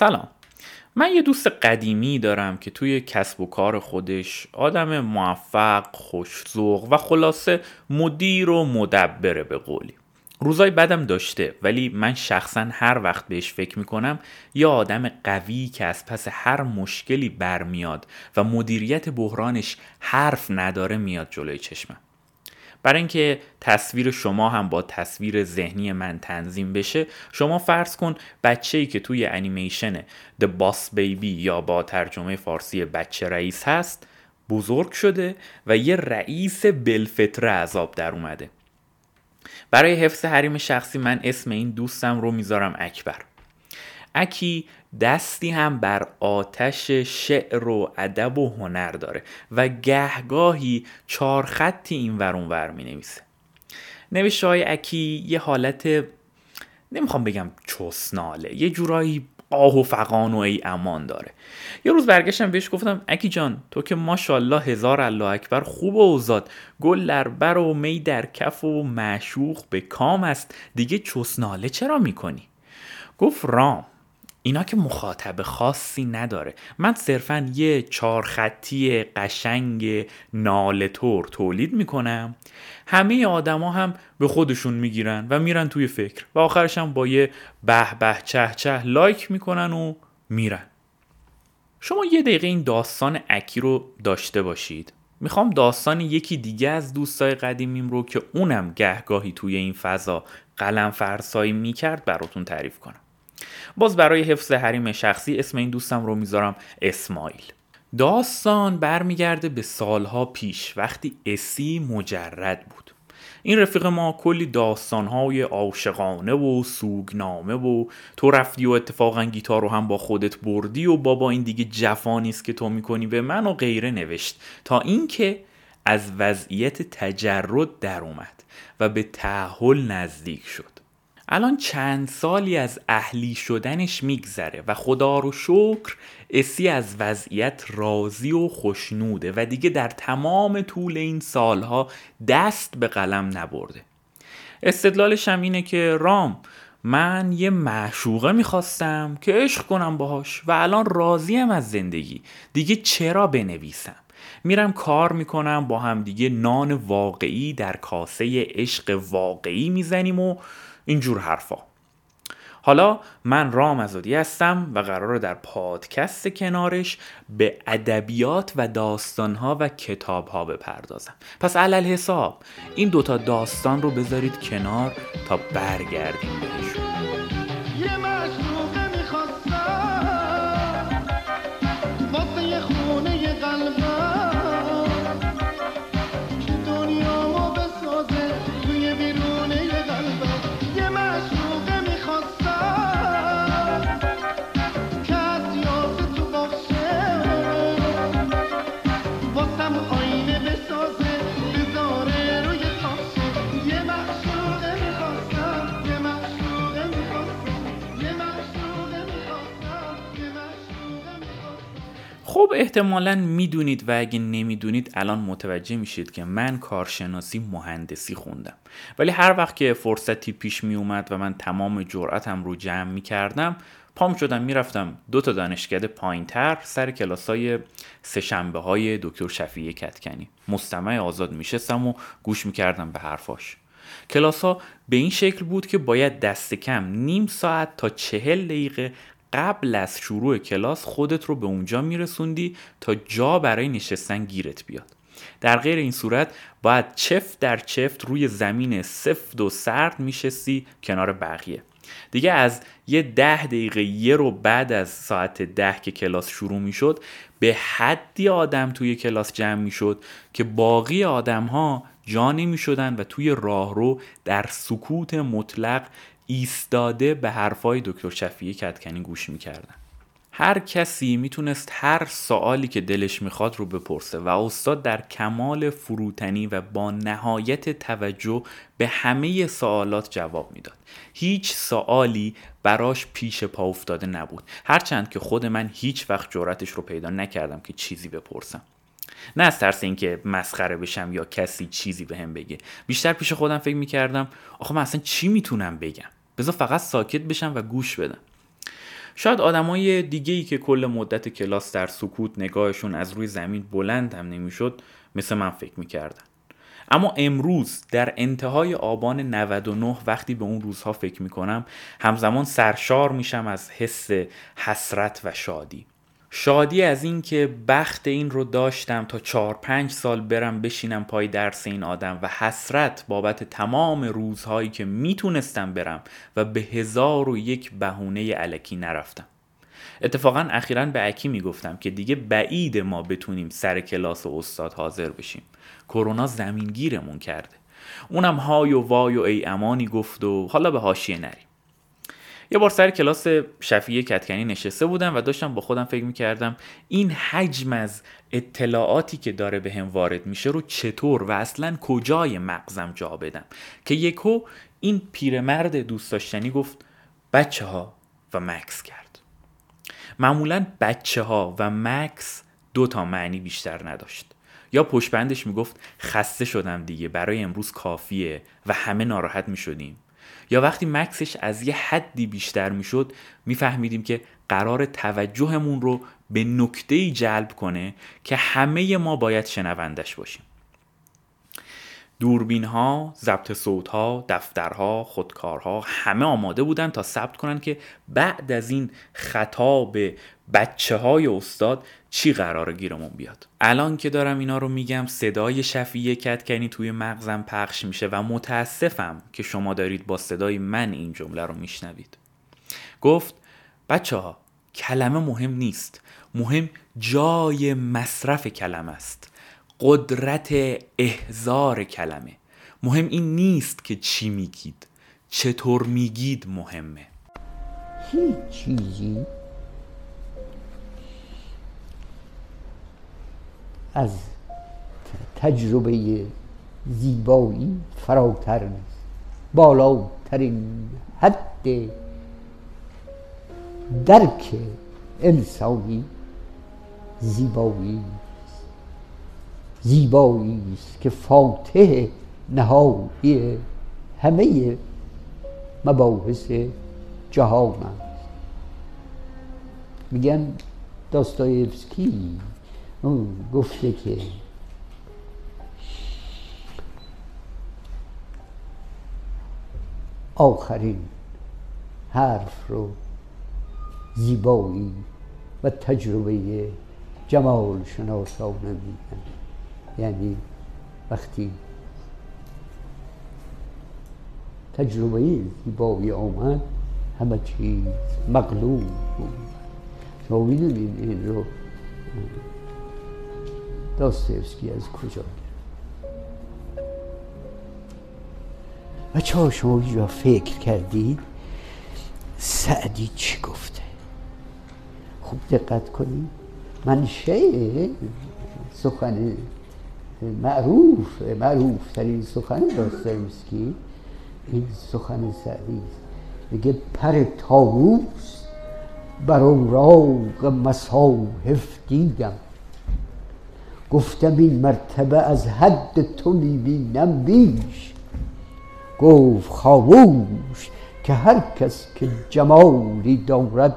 سلام. من یه دوست قدیمی دارم که توی کسب و کار خودش آدم موفق، خوشزوق و خلاصه مدیر و مدبره به قولی. روزای بدم داشته ولی من شخصا هر وقت بهش فکر می‌کنم یه آدم قوی که از پس هر مشکلی برمیاد و مدیریت بحرانش حرف نداره میاد جلوی چشمم. برای اینکه تصویر شما هم با تصویر ذهنی من تنظیم بشه شما فرض کن بچه ای که توی انیمیشن The Boss Baby یا با ترجمه فارسی بچه رئیس هست بزرگ شده و یه رئیس بلفتره عذاب در اومده. برای حفظ حریم شخصی من اسم این دوستم رو می‌ذارم اکبر. اکی دستی هم بر آتش شعر و ادب و هنر داره و گهگاهی چهار خطی این ور می نویسه نوشته های اکی یه حالت نمی‌خوام بگم چسناله یه جورایی آه و فقان و ای امان داره. یه روز برگشتم بهش گفتم اکی جان تو که ماشاءالله هزار الله اکبر خوب و اوزاد گل در بر و می در کف و معشوق به کام است دیگه چسناله چرا می‌کنی؟ گفت رام. اینا که مخاطب خاصی نداره. من صرفا یه چهار خطی قشنگ نالتور تولید می‌کنم. همه آدما هم به خودشون می‌گیرن و میرن توی فکر و آخرش هم با یه به به چه چه لایک می‌کنن و میرن. شما یه دقیقه این داستان اکی رو داشته باشید. می‌خوام داستان یکی دیگه از دوستای قدیمیم رو که اونم گهگاهی توی این فضا قلم فرسایی می‌کرد براتون تعریف کنم. باز برای حفظ حریم شخصی اسم این دوستم رو می‌ذارم اسماعیل. داستان برمیگرده به سالها پیش وقتی اسی مجرد بود. این رفیق ما کلی داستانهای عاشقانه و سوگنامه و تو رفتی و اتفاقا گیتار رو هم با خودت بردی و بابا این دیگه جفانی است که تو می‌کنی به من و غیره نوشت. تا اینکه از وضعیت تجرد در اومد و به تعهل نزدیک شد. الان چند سالی از اهلی شدنش میگذره و خدا رو شکر اسی از وضعیت راضی و خوشنوده و دیگه در تمام طول این سالها دست به قلم نبرده. استدلالش هم اینه که رام من یه معشوقه می‌خواستم که عشق کنم باهاش و الان راضیم از زندگی. دیگه چرا بنویسم؟ میرم کار می‌کنم با هم دیگه نان واقعی در کاسه عشق واقعی می‌زنیم و اینجور حرفا. حالا من رام ازادی هستم و قراره در پادکست کنارش به ادبیات و داستانها و کتابها بپردازم. پس علل حساب این دوتا داستان رو بذارید کنار تا برگردیم بهشون. خب احتمالا می‌دونید و اگه نمی‌دونید الان متوجه میشید که من کارشناسی مهندسی خوندم. ولی هر وقت که فرصتی پیش می اومد و من تمام جرأتم رو جمع می کردم پام شدم می‌رفتم دو تا دانشکده پایینتر سر کلاسای سهشنبه های دکتر شفیع کتکنی. مستمع آزاد میشستم و گوش می‌کردم به حرفاش. کلاس ها به این شکل بود که باید دست کم نیم ساعت تا چهل دقیقه قبل از شروع کلاس خودت رو به اونجا میرسوندی تا جا برای نشستن گیرت بیاد. در غیر این صورت باید چفت در چفت روی زمین سفت و سرد میشستی کنار بقیه. دیگه از یه ده دقیقه یه رو بعد از ساعت ده که کلاس شروع می‌شد به حدی آدم توی کلاس جمع می‌شد که باقی آدم ها جا نمی شدن و توی راهرو در سکوت مطلق ایستاده به حرفای دکتر شفیه کتکنی گوش می‌کردن. هر کسی می‌تونست هر سوالی که دلش می‌خواد رو بپرسه و استاد در کمال فروتنی و با نهایت توجه به همه سوالات جواب می‌داد. هیچ سوالی براش پیش پا افتاده نبود. هرچند که خود من هیچ وقت جرأتش رو پیدا نکردم که چیزی بپرسم. نه از ترس اینکه مسخره بشم یا کسی چیزی به هم بگه. بیشتر پیش خودم فکر می‌کردم آخه من اصلا چی می‌تونم بگم؟ بذار فقط ساکت بشم و گوش بدم. شاید آدمای دیگه ای که کل مدت کلاس در سکوت نگاهشون از روی زمین بلند هم نمی‌شد مثل من فکر می‌کردن. اما امروز در انتهای آبان 99 وقتی به اون روزها فکر می‌کنم همزمان سرشار میشم از حس حسرت و شادی. شادی از اینکه بخت این رو داشتم تا چهار پنج سال برم بشینم پای درس این آدم و حسرت بابت تمام روزهایی که می‌تونستم برم و به هزار و یک بهونه علکی نرفتم. اتفاقا اخیرا به اکی می‌گفتم که دیگه بعید ما بتونیم سر کلاس و استاد حاضر بشیم. کرونا زمینگیرمون کرده. اونم های و وای و ای امانی گفت و حالا به هاشیه نریم. یه بار سر کلاس شفیه کتکنی نشسته بودم و داشتم با خودم فکر می‌کردم این حجم از اطلاعاتی که داره به هم وارد میشه رو چطور و اصلا کجای مغزم جا بدم. که یکو این پیرمرد دوست داشتنی گفت بچه ها و مکس کرد. معمولا بچه ها و مکس دو تا معنی بیشتر نداشت. یا پشبندش می‌گفت خسته شدم دیگه برای امروز کافیه و همه ناراحت می‌شدیم. یا وقتی مکسش از یه حدی بیشتر می‌شد میفهمیدیم که قرار توجهمون رو به نکته جلب کنه که همه ما باید شنوندش باشیم. دوربین ها، ضبط صوت ها، دفترها، خودکارها همه آماده بودن تا ثبت کنن که بعد از این خطاب بچه های استاد چی قرار گیرمون بیاد. الان که دارم اینا رو میگم صدای شفیه کتکنی توی مغزم پخش میشه و متاسفم که شما دارید با صدای من این جمله رو میشنوید. گفت بچه ها کلمه مهم نیست. مهم جای مصرف کلمه است. قدرت احزار کلمه. مهم این نیست که چی میگید چطور میگید مهمه. هیچ چیزی از تجربه زیبایی فراتر نیست. بالاترین حد درک انسانی زیبایی زیبایی است که فاتح نهایی همه مباحث جهان است. میگن داستایفسکی گفته که آخرین حرف رو زیبایی و تجربه جمال شناسانه میگن. یعنی وقتی تجربه زیبایی آمد همه چیز مغلوب بود. شما می‌دونید این رو داستایوسکی از کجا بچه ها شما اینجا فکر کردید سعدی چی گفته؟ خوب دقت کنید. منشه سخن معروف معروف ترین سخن داستایوسکی این سخن سعدی میگه پر تاووس بر اوراق مصاحف دیدم. گفتم این مرتبه از حد تو می‌بینم بیش. گفت خاموش که هر کس که جمالی دارد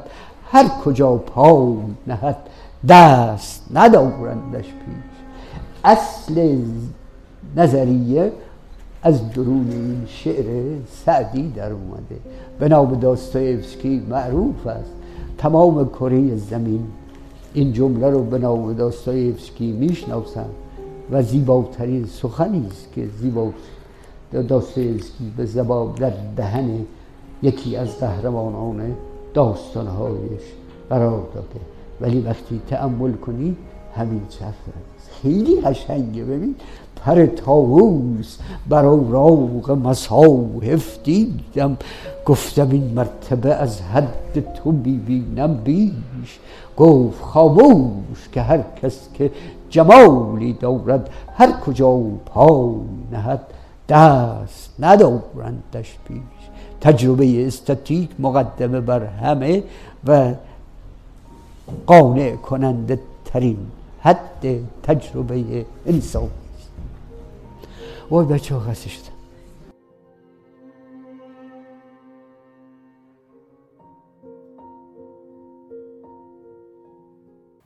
هر کجا پای نهد دست ندارندش پیش. اصل نظریه از درون این شعر سعدی در اومده. به داستایفسکی معروف است. تمام کره زمین این جمله رو به داستایفسکی می‌شناسن و زیباترین سخنی است که زیبا داستایفسکی به زبان در دهن یکی از قهرمانان داستانهایش قرار داده. ولی وقتی تأمل کنی همین چرخ خیلی قشنگه. ببین پر تاووس بر اوراق مصاحف دیدم. گفتم این مرتبه از حد تو می‌بینم بیش. گفت خاموش که هر کس که جمالی دارد هر کجا پای نهد دست ندارندش پیش تجربه استاتیک مقدمه بر همه و قانع کننده ترین حد تجربه انسان. وای بچه خسته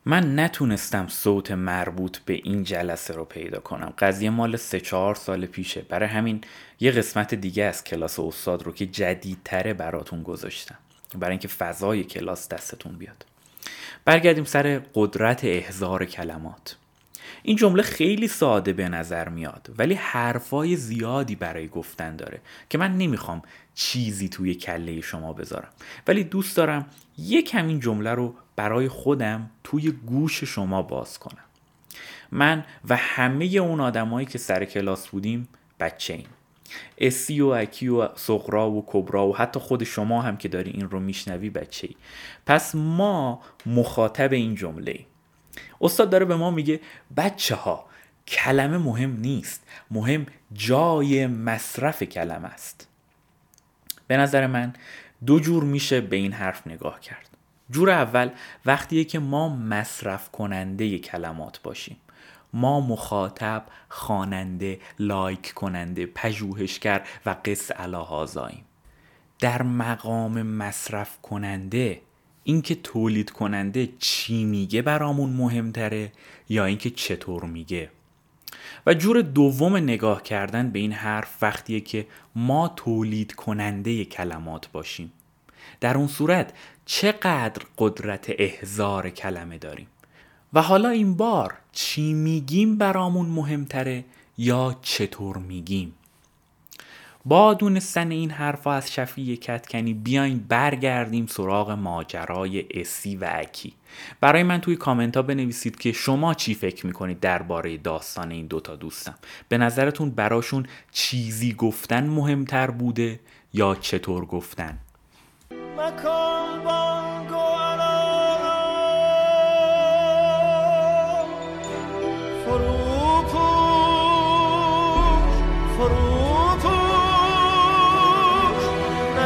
من نتونستم صوت مربوط به این جلسه رو پیدا کنم. قضیه مال سه چهار سال پیشه. برای همین یه قسمت دیگه از کلاس استاد رو که جدیدتره براتون گذاشتم. برای اینکه فضای کلاس دستتون بیاد. برگردیم سر قدرت احزار کلمات. این جمله خیلی ساده به نظر میاد ولی حرفای زیادی برای گفتن داره که من نمی‌خوام چیزی توی کله شما بذارم. ولی دوست دارم یک همین جمله رو برای خودم توی گوش شما باز کنم. من و همه اون آدمایی که سر کلاس بودیم بچه ایم. اسی و اکی و سقرا و کبرا و حتی خود شما هم که داری این رو میشنوی بچه ای. پس ما مخاطب این جمله ای. استاد داره به ما میگه بچه ها کلمه مهم نیست. مهم جای مصرف کلمه است. به نظر من دو جور میشه به این حرف نگاه کرد. جور اول وقتیه که ما مصرف کننده کلمات باشیم. ما مخاطب خواننده لایک کننده پژوهشگر و قص الهازاییم در مقام مصرف کننده اینکه تولید کننده چی میگه برامون مهمتره یا اینکه چطور میگه. و جور دوم نگاه کردن به این حرف وقتیه که ما تولید کننده کلمات باشیم. در اون صورت چقدر قدرت احزار کلمه داریم؟ و حالا این بار چی میگیم برامون مهمتره یا چطور میگیم؟ با دونستن این حرفا از شفیع کتکنی بیاین برگردیم سراغ ماجرای اسی و اکی. برای من توی کامنت ها بنویسید که شما چی فکر می‌کنید درباره داستان این دوتا دوستم. به نظرتون براشون چیزی گفتن مهمتر بوده یا چطور گفتن؟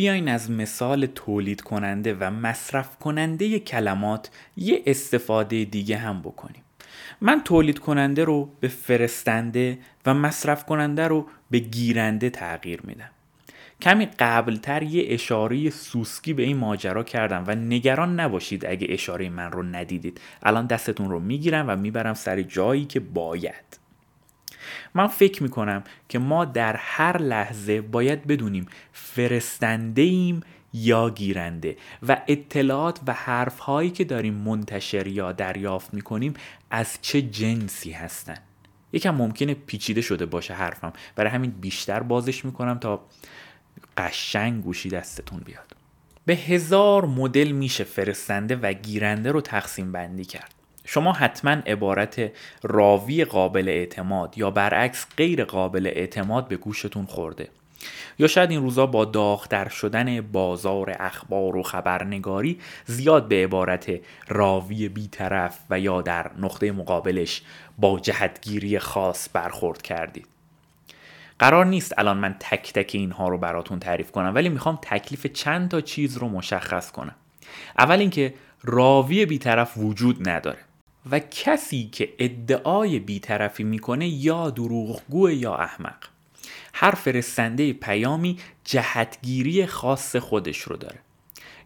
بیاین از مثال تولید کننده و مصرف کننده کلمات یه استفاده دیگه هم بکنیم. من تولید کننده رو به فرستنده و مصرف کننده رو به گیرنده تغییر میدم. کمی قبلتر یه اشاره سوسکی به این ماجرا کردم و نگران نباشید اگه اشاره من رو ندیدید. الان دستتون رو می‌گیرم و می‌برم سر جایی که باید. من فکر می‌کنم که ما در هر لحظه باید بدونیم فرستنده ایم یا گیرنده و اطلاعات و حرف هایی که داریم منتشر یا دریافت می‌کنیم از چه جنسی هستن. یکم ممکنه پیچیده شده باشه حرفم. برای همین بیشتر بازش می‌کنم تا قشنگ گوشی دستتون بیاد. به هزار مدل میشه فرستنده و گیرنده رو تقسیم بندی کرد. شما حتما عبارت راوی قابل اعتماد یا برعکس غیر قابل اعتماد به گوشتون خورده. یا شاید این روزا با داغتر شدن بازار اخبار و خبرنگاری زیاد به عبارت راوی بیطرف و یا در نقطه مقابلش با جهتگیری خاص برخورد کردید. قرار نیست الان من تک تک اینها رو براتون تعریف کنم ولی می‌خوام تکلیف چند تا چیز رو مشخص کنم. اول اینکه راوی بیطرف وجود نداره. و کسی که ادعای بیطرفی می‌کنه یا دروغگو یا احمق. هر فرستنده پیامی جهتگیری خاص خودش رو داره.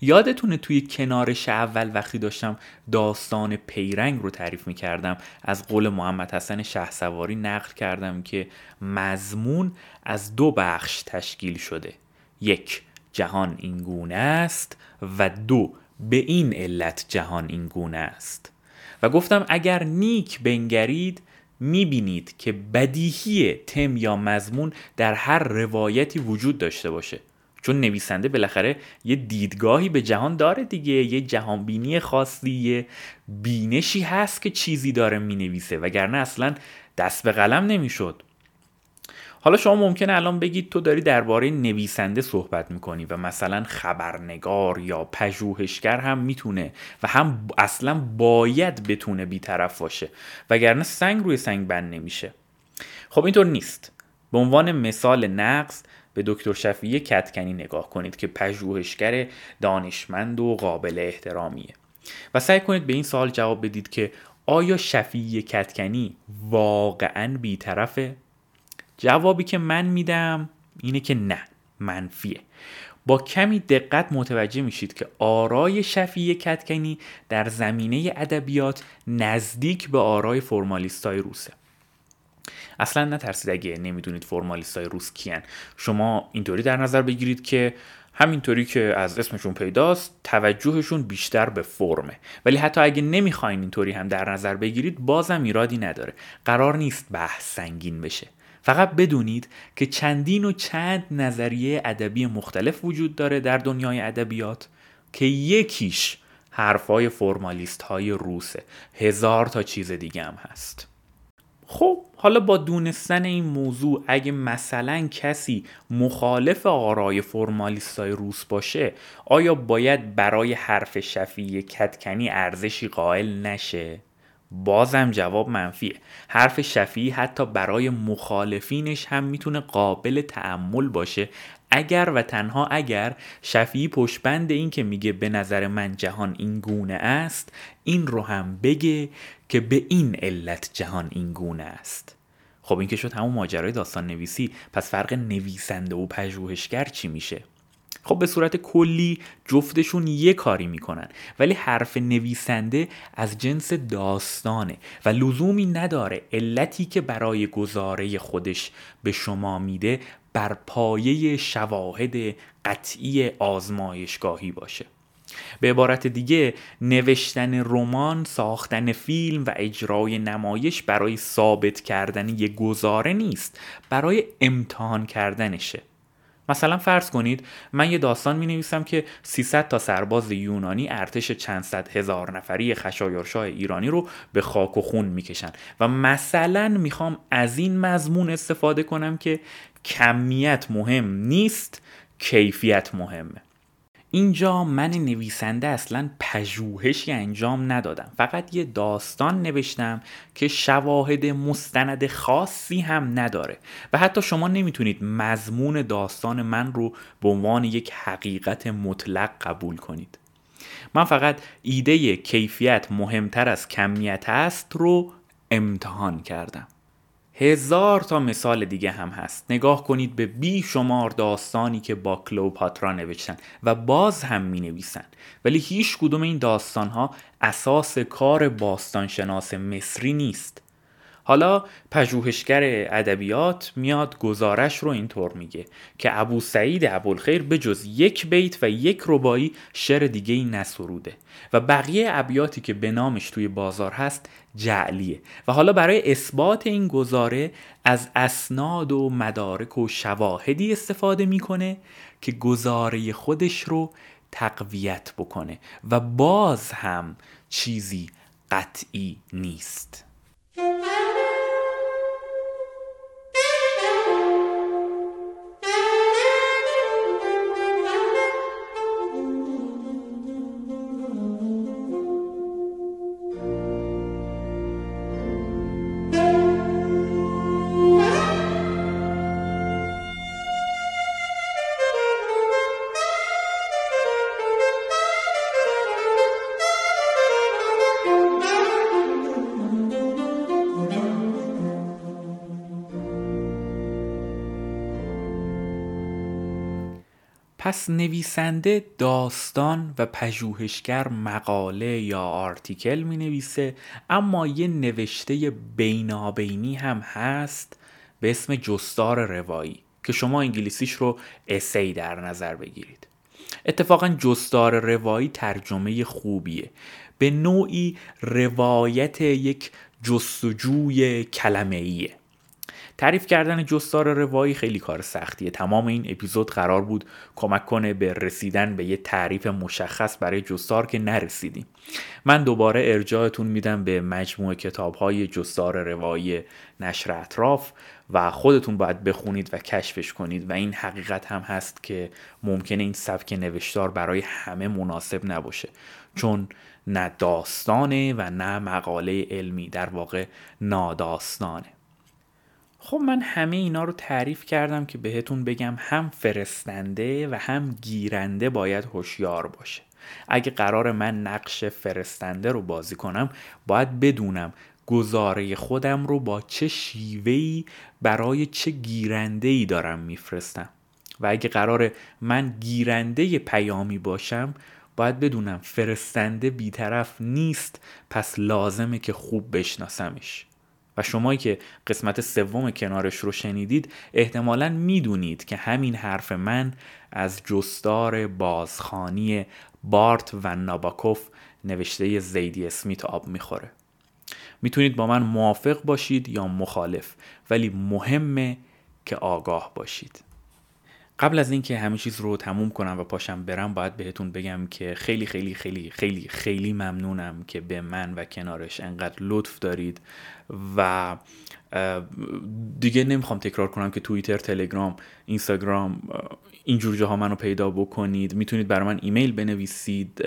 یادتونه توی کنارش اول وقتی داشتم داستان پیرنگ رو تعریف می کردم از قول محمد حسن شه سواری نقل کردم که مضمون از دو بخش تشکیل شده. یک جهان این گونه است و دو به این علت جهان این گونه است. و گفتم اگر نیک بنگرید می‌بینید که بدیهی تم یا مضمون در هر روایتی وجود داشته باشه. چون نویسنده بالاخره یه دیدگاهی به جهان داره دیگه یه جهانبینی خاصی یه بینشی هست که چیزی داره می‌نویسه وگرنه اصلا دست به قلم نمی‌شد. حالا شما ممکنه الان بگید تو داری درباره نویسنده صحبت می‌کنی و مثلا خبرنگار یا پژوهشگر هم می‌تونه و هم اصلا باید بتونه بیطرف باشه وگرنه سنگ روی سنگ بند نمیشه. خب اینطور نیست. به عنوان مثال نقص به دکتر شفیع کتکنی نگاه کنید که پژوهشگر دانشمند و قابل احترامیه. و سعی کنید به این سوال جواب بدید که آیا شفیع کتکنی واقعا بیطرفه؟ جوابی که من میدم اینه که نه منفیه. با کمی دقت متوجه میشید که آرای شفیع کتکنی در زمینه ادبیات نزدیک به آرای فرمالیستای روسه. اصلا نترسید اگه نمی‌دونید فرمالیستای روس کیان. شما اینطوری در نظر بگیرید که همینطوری که از اسمشون پیداست توجهشون بیشتر به فرمه. ولی حتی اگه نمی‌خواین اینطوری هم در نظر بگیرید بازم ایرادی نداره. قرار نیست بحث سنگین بشه. فقط بدونید که چندین و چند نظریه ادبی مختلف وجود داره در دنیای ادبیات که یکیش حرفای فرمالیست های روسه هزار تا چیز دیگه هم هست خب حالا با دونستن این موضوع اگه مثلا کسی مخالف آرای فرمالیستای روس باشه آیا باید برای حرف شفیع کتکنی ارزشی قائل نشه؟ بازم جواب منفیه. حرف شفیعی حتی برای مخالفینش هم می‌تونه قابل تعمل باشه. اگر و تنها اگر شفیعی پشبند این که میگه به نظر من جهان این گونه است این رو هم بگه که به این علت جهان این گونه است. خب این که شد همون ماجرای داستان نویسی پس فرق نویسنده و پژوهشگر چی میشه؟ خب به صورت کلی جفتشون یه کاری می‌کنن. ولی حرف نویسنده از جنس داستانه و لزومی نداره. علتی که برای گزاره خودش به شما میده بر پایه شواهد قطعی آزمایشگاهی باشه. به عبارت دیگه نوشتن رمان، ساختن فیلم و اجرای نمایش برای ثابت کردن یه گزاره نیست برای امتحان کردنشه. مثلا فرض کنید من یه داستان می نویسم که 300 تا سرباز یونانی ارتش چند صد هزار نفری خشایارشاه ایرانی رو به خاک و خون می‌کشن و مثلا می‌خوام از این مضمون استفاده کنم که کمیت مهم نیست کیفیت مهمه. اینجا من نویسنده اصلا پژوهشی انجام ندادم. فقط یه داستان نوشتم که شواهد مستند خاصی هم نداره. و حتی شما نمی‌تونید مضمون داستان من رو به عنوان یک حقیقت مطلق قبول کنید. من فقط ایده کیفیت مهمتر از کمیت است رو امتحان کردم. هزار تا مثال دیگه هم هست. نگاه کنید به بی شمار داستانی که با کلوپاترا نوشتن و باز هم می نویسن ولی هیچ کدوم این داستان ها اساس کار باستانشناس مصری نیست. حالا پژوهشگر ادبیات میاد گزارش رو اینطور میگه که ابو سعید ابوالخیر به جز یک بیت و یک ربایی شعر دیگه ای نسروده و بقیه ابیاتی که به نامش توی بازار هست جعلیه و حالا برای اثبات این گزاره از اسناد و مدارک و شواهدی استفاده می‌کنه که گزاره خودش رو تقویت بکنه و باز هم چیزی قطعی نیست. نویسنده داستان و پژوهشگر مقاله یا آرتیکل می نویسه اما یه نوشته بینابینی هم هست به اسم جستار روایی که شما انگلیسیش رو اسی در نظر بگیرید. اتفاقا جستار روایی ترجمه خوبیه. به نوعی روایت یک جستجوی کلمه ایه تعریف کردن جستار روایی خیلی کار سختیه. تمام این اپیزود قرار بود کمک کنه به رسیدن به یه تعریف مشخص برای جستار که نرسیدیم. من دوباره ارجاعتون میدم به مجموعه کتاب های جستار روایی نشر اطراف و خودتون باید بخونید و کشفش کنید و این حقیقت هم هست که ممکنه این سبک نوشتار برای همه مناسب نباشه. چون نه داستانه و نه مقاله علمی در واقع ناداستانه. خب من همه اینا رو تعریف کردم که بهتون بگم هم فرستنده و هم گیرنده باید هوشیار باشه. اگه قرار من نقش فرستنده رو بازی کنم باید بدونم گزاره خودم رو با چه شیوهی برای چه گیرنده دارم میفرستم. و اگه قرار من گیرنده پیامی باشم باید بدونم فرستنده بیطرف نیست پس لازمه که خوب بشناسمش. و شمایی که قسمت سوم کنارش رو شنیدید احتمالا می‌دونید که همین حرف من از جستار بازخانی بارت و ناباکوف نوشته زیدی اسمیت آب می‌خوره. می‌تونید با من موافق باشید یا مخالف ولی مهمه که آگاه باشید. قبل از اینکه همه چیز رو تموم کنم و پاشم برم باید بهتون بگم که خیلی خیلی خیلی خیلی خیلی ممنونم که به من و کنارش انقدر لطف دارید و دیگه نمی‌خوام تکرار کنم که توییتر تلگرام اینستاگرام اینجور جاها منو پیدا بکنید. می‌تونید برای من ایمیل بنویسید.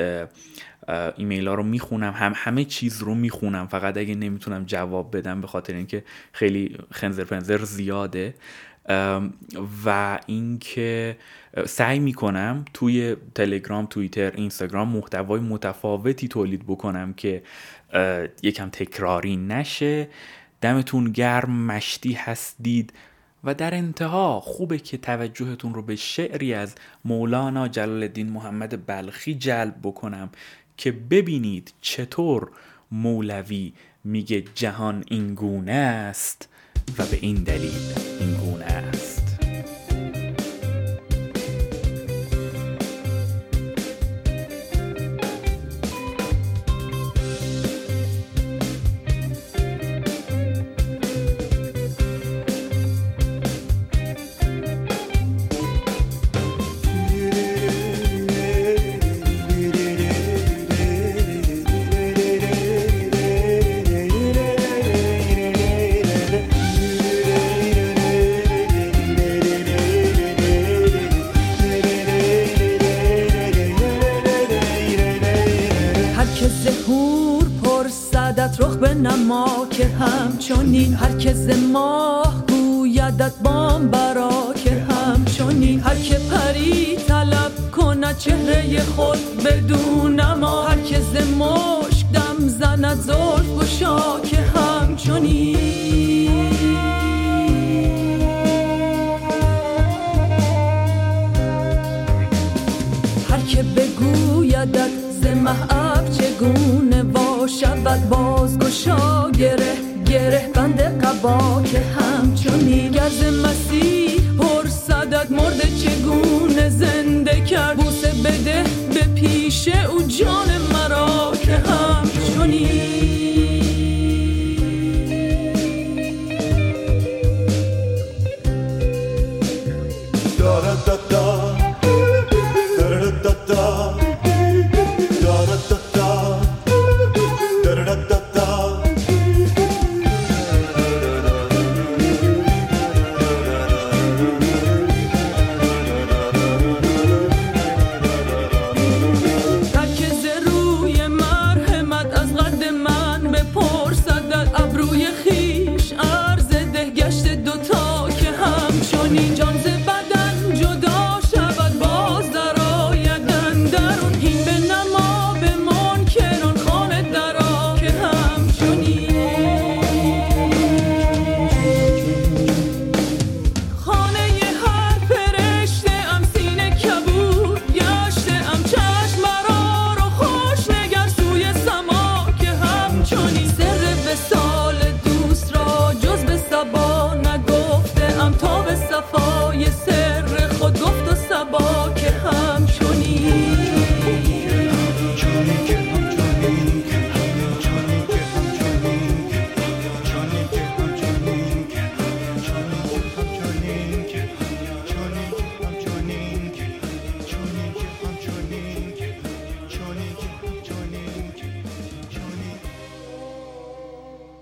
ایمیل ها رو می‌خونم. هم همه چیز رو می‌خونم. فقط اگه نمی‌تونم جواب بدم به خاطر اینکه خیلی خنزر پنزر زیاده. و اینکه سعی می‌کنم توی تلگرام توییتر اینستاگرام محتوای متفاوتی تولید بکنم که یکم تکراری نشه. دمتون گرم مشتی هستید و در انتها خوبه که توجهتون رو به شعری از مولانا جلال الدین محمد بلخی جلب بکنم که ببینید چطور مولوی میگه جهان اینگونه است. و به این دلیل اینگونه است نما که همچنین هر که ماه گویدت بام برا که همچنین هر که پری طلب کنه چهره خود بدون ما هر که مشک دم زند زلف گشا که همچنین هر که بگویدت ز محب چگونه شود باز گشا گره گره بند قبا که همچون گرز مسیح پر صدد مرده چگونه زنده کرد؟ بوسه بده به پیش او جان مرا.